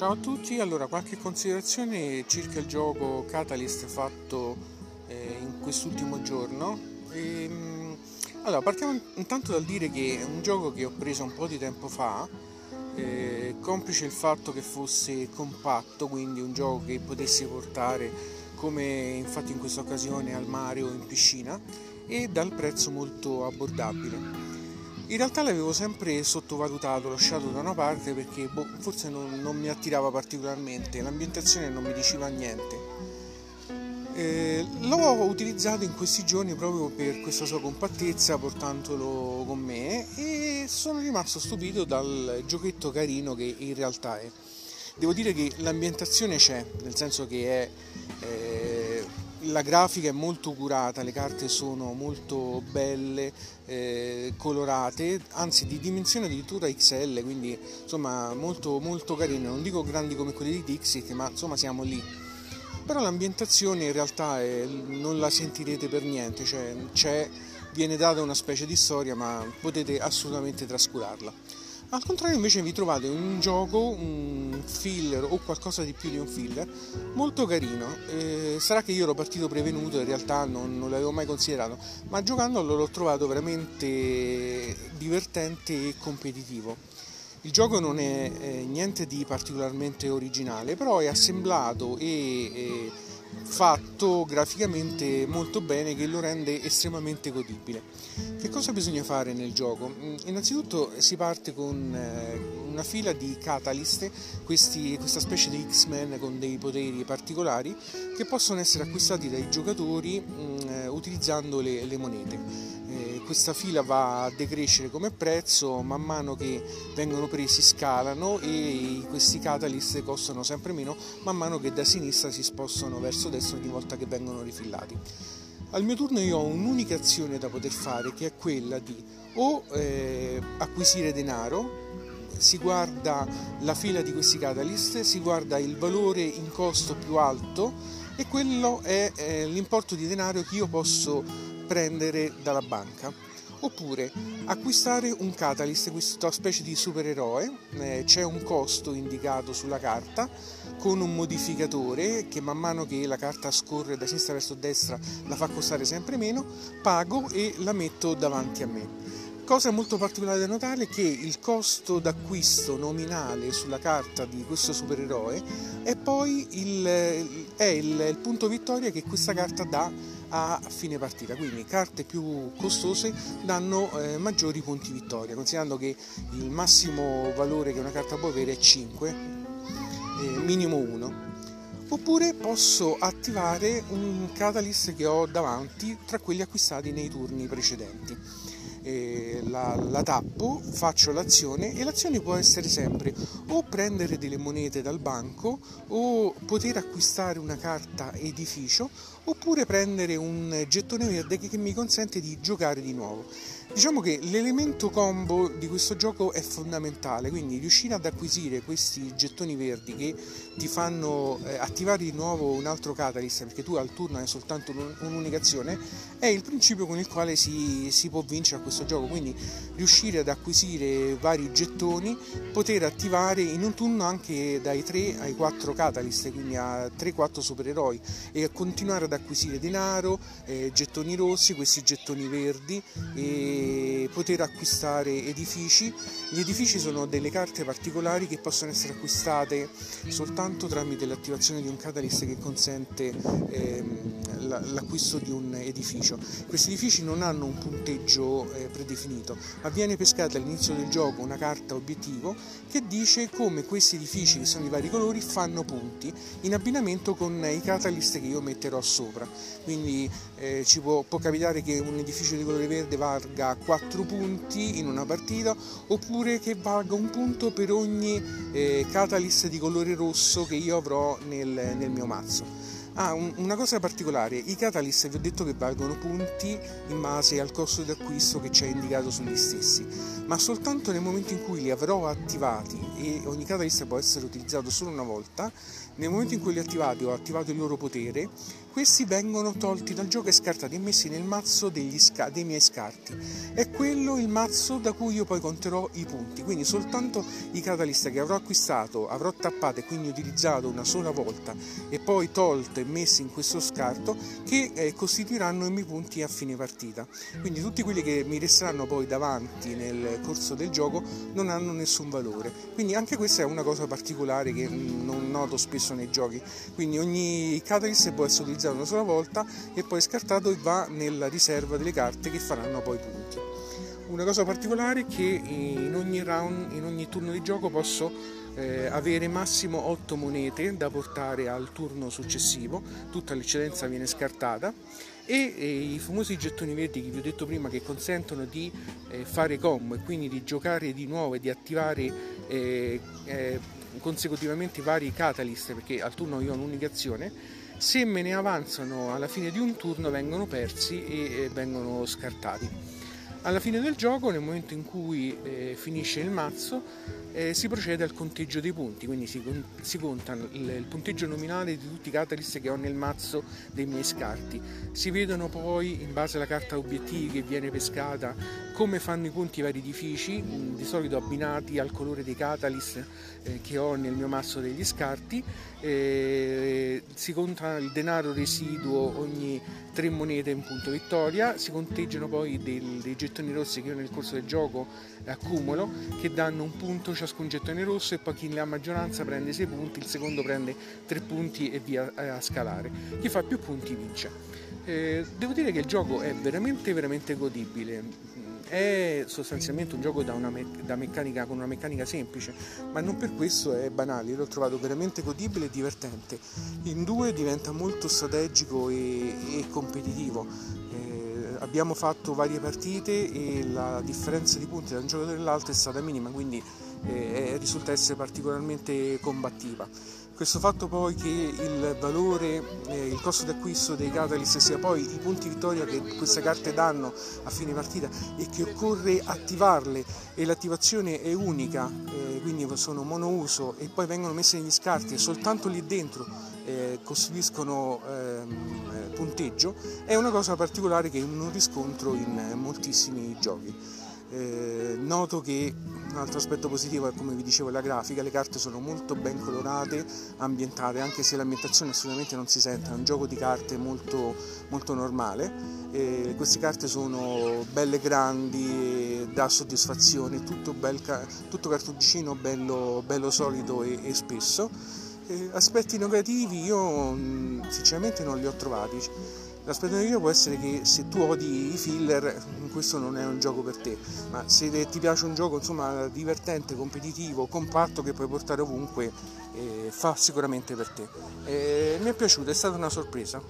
Ciao a tutti, allora qualche considerazione circa il gioco Catalyst fatto eh, in quest'ultimo giorno. E, ehm, allora, partiamo intanto dal dire che è un gioco che ho preso un po' di tempo fa, eh, complice il fatto che fosse compatto, quindi un gioco che potessi portare come infatti in questa occasione al mare o in piscina e dal prezzo molto abbordabile. In realtà l'avevo sempre sottovalutato, lasciato da una parte perché boh, forse non, non, mi attirava particolarmente, l'ambientazione non mi diceva niente. Eh, l'ho utilizzato in questi giorni proprio per questa sua compattezza, portandolo con me e sono rimasto stupito dal giochetto carino che in realtà è. Devo dire che l'ambientazione c'è, nel senso che è... Eh, la grafica è molto curata, le carte sono molto belle, eh, colorate, anzi di dimensione addirittura XL, quindi insomma molto, molto carine, non dico grandi come quelle di Dixit, ma insomma siamo lì. Però l'ambientazione in realtà è, non la sentirete per niente, cioè viene data una specie di storia, ma potete assolutamente trascurarla. Al contrario invece vi trovate un gioco, un filler o qualcosa di più di un filler molto carino. Eh, sarà che io ero partito prevenuto, in realtà non, non l'avevo mai considerato, ma giocandolo l'ho trovato veramente divertente e competitivo. Il gioco non è eh, niente di particolarmente originale, però è assemblato e, e fatto graficamente molto bene che lo rende estremamente godibile. Che cosa bisogna fare nel gioco? Mm, innanzitutto si parte con eh, una fila di catalyst, questi, questa specie di X-Men con dei poteri particolari che possono essere acquistati dai giocatori mm, eh, utilizzando le, le monete questa fila va a decrescere come prezzo, man mano che vengono presi scalano e questi catalyst costano sempre meno man mano che da sinistra si spostano verso destra ogni volta che vengono rifillati. Al mio turno io ho un'unica azione da poter fare che è quella di o eh, acquisire denaro, si guarda la fila di questi catalyst, si guarda il valore in costo più alto e quello è eh, l'importo di denaro che io posso prendere dalla banca oppure acquistare un catalyst, questa specie di supereroe, eh, c'è un costo indicato sulla carta con un modificatore che man mano che la carta scorre da sinistra verso destra la fa costare sempre meno, pago e la metto davanti a me. Cosa molto particolare da notare è che il costo d'acquisto nominale sulla carta di questo supereroe è poi il, è il, il punto vittoria che questa carta dà a fine partita, quindi carte più costose danno eh, maggiori punti vittoria, considerando che il massimo valore che una carta può avere è 5, eh, minimo 1. Oppure posso attivare un catalyst che ho davanti tra quelli acquistati nei turni precedenti eh, la, la, tappo, faccio l'azione e l'azione può essere sempre o prendere delle monete dal banco o poter acquistare una carta edificio oppure prendere un gettone verde che mi consente di giocare di nuovo. Diciamo che l'elemento combo di questo gioco è fondamentale, quindi riuscire ad acquisire questi gettoni verdi che ti fanno eh, attivare di nuovo un altro catalyst, perché tu al turno hai soltanto un'unica azione, è il principio con il quale si, si può vincere a questo gioco, quindi riuscire ad acquisire vari gettoni, poter attivare in un turno anche dai 3 ai 4 catalyst, quindi a 3-4 supereroi e continuare ad acquisire denaro, eh, gettoni rossi, questi gettoni verdi e poter acquistare edifici. Gli edifici sono delle carte particolari che possono essere acquistate soltanto tramite l'attivazione di un catalyst che consente ehm, l'acquisto di un edificio. Questi edifici non hanno un punteggio eh, predefinito, ma viene pescata all'inizio del gioco una carta obiettivo che dice come questi edifici che sono di vari colori fanno punti in abbinamento con i catalyst che io metterò sopra. Quindi eh, ci può, può capitare che un edificio di colore verde valga 4 punti in una partita oppure che valga un punto per ogni eh, catalyst di colore rosso che io avrò nel, nel mio mazzo. Ah, un, una cosa particolare, i catalyst vi ho detto che valgono punti in base al costo di acquisto che c'è indicato sugli stessi, ma soltanto nel momento in cui li avrò attivati e ogni catalyst può essere utilizzato solo una volta, nel momento in cui li ho attivati ho attivato il loro potere, questi vengono tolti dal gioco e scartati e messi nel mazzo sca- dei miei scarti. È quello il mazzo da cui io poi conterò i punti, quindi soltanto i catalyst che avrò acquistato, avrò tappato e quindi utilizzato una sola volta e poi tolto e messi in questo scarto che eh, costituiranno i miei punti a fine partita. Quindi tutti quelli che mi resteranno poi davanti nel corso del gioco non hanno nessun valore. Quindi anche questa è una cosa particolare che non noto spesso nei giochi. Quindi ogni catalyst può essere utilizzato utilizzato una sola volta e poi scartato e va nella riserva delle carte che faranno poi punti. Una cosa particolare è che in ogni round, in ogni turno di gioco posso eh, avere massimo 8 monete da portare al turno successivo, tutta l'eccedenza viene scartata. E, e i famosi gettoni verdi che vi ho detto prima che consentono di eh, fare combo e quindi di giocare di nuovo e di attivare eh, eh consecutivamente vari catalyst perché al turno io ho un'unica azione. Se me ne avanzano alla fine di un turno vengono persi e vengono scartati. Alla fine del gioco, nel momento in cui eh, finisce il mazzo, eh, si procede al conteggio dei punti, quindi si, si conta il, il, punteggio nominale di tutti i catalyst che ho nel mazzo dei miei scarti. Si vedono poi, in base alla carta obiettivi che viene pescata, come fanno i punti i vari edifici, di solito abbinati al colore dei catalyst eh, che ho nel mio mazzo degli scarti. si conta il denaro residuo ogni tre monete in punto vittoria, si conteggiano poi dei, dei gettoni rossi che io nel corso del gioco accumulo che danno un punto ciascun gettone rosso e poi chi ha maggioranza prende 6 punti, il secondo prende 3 punti e via a scalare. Chi fa più punti vince. Eh, devo dire che il gioco è veramente veramente godibile. È sostanzialmente un gioco da, me- da meccanica, con una meccanica semplice, ma non per questo è banale. L'ho trovato veramente godibile e divertente. In due diventa molto strategico e, e competitivo abbiamo fatto varie partite e la differenza di punti da un giocatore all'altro è stata minima, quindi eh, risulta essere particolarmente combattiva. Questo fatto poi che il valore, eh, il costo d'acquisto dei Catalyst sia poi i punti vittoria che queste carte danno a fine partita e che occorre attivarle e l'attivazione è unica, eh, quindi sono monouso e poi vengono messe negli scarti e soltanto lì dentro eh, costituiscono ehm, punteggio, è una cosa particolare che non riscontro in moltissimi giochi. Eh, noto che un altro aspetto positivo è come vi dicevo la grafica, le carte sono molto ben colorate, ambientate, anche se l'ambientazione assolutamente non si sente, è un gioco di carte molto, molto normale. Eh, queste carte sono belle grandi, dà soddisfazione, tutto, bel, tutto cartoncino bello, bello solido e, e spesso. Eh, aspetti negativi io sinceramente non li ho trovati L'aspetto negativo può essere che se tu odi i filler, questo non è un gioco per te, ma se ti piace un gioco insomma, divertente, competitivo, compatto che puoi portare ovunque, eh, fa sicuramente per te. Eh, mi è piaciuto, è stata una sorpresa.